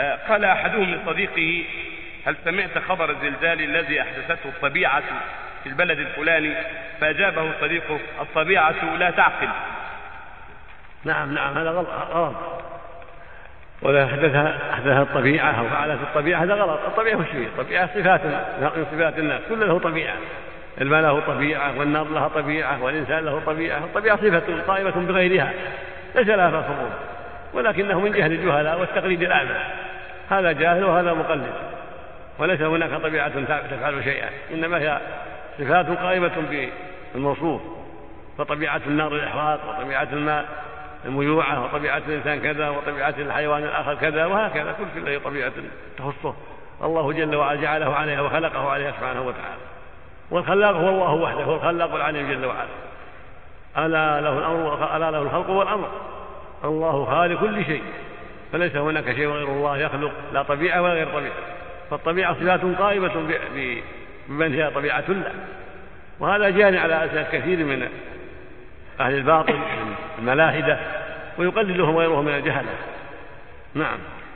آه، قال أحدهم لصديقه هل سمعت خبر الزلزال الذي أحدثته الطبيعة في البلد الفلاني؟ فأجابه صديقه الطبيعة لا تعقل. نعم نعم هذا غلط غلط. ولا أحدثها أحدثها الطبيعة أو فعلت الطبيعة هذا غلط. الطبيعة وش هي؟ الطبيعة صفات من صفات الناس. كل له طبيعة. الماء له طبيعة والنار لها طبيعة والإنسان له طبيعة. الطبيعة صفة قائمة بغيرها. ليس لها فصل. ولكنه من جهل الجهلاء والتقليد الأعمى هذا جاهل وهذا مقلد. وليس هناك طبيعة تفعل شيئا. إنما هي صفات قائمة بالموصوف فطبيعة النار الإحراق وطبيعة الماء الميوعة وطبيعة الإنسان كذا وطبيعة الحيوان الآخر كذا وهكذا. كل له طبيعة تخصه. الله جل وعلا جعله عليها وخلقه عليها سبحانه وتعالى. والخلاق هو الله وحده هو الخلاق العليم جل وعلا. ألا له الأمر ألا له الخلق والأمر. الله خالق كل شيء. فليس هناك شيء غير الله يخلق لا طبيعة ولا غير طبيعة. فالطبيعة صفات قائمة بمن هي طبيعة الله وهذا جاني على أساس كثير من أهل الباطل الملاحدة ويقلدهم غيرهم من الجهلة. نعم.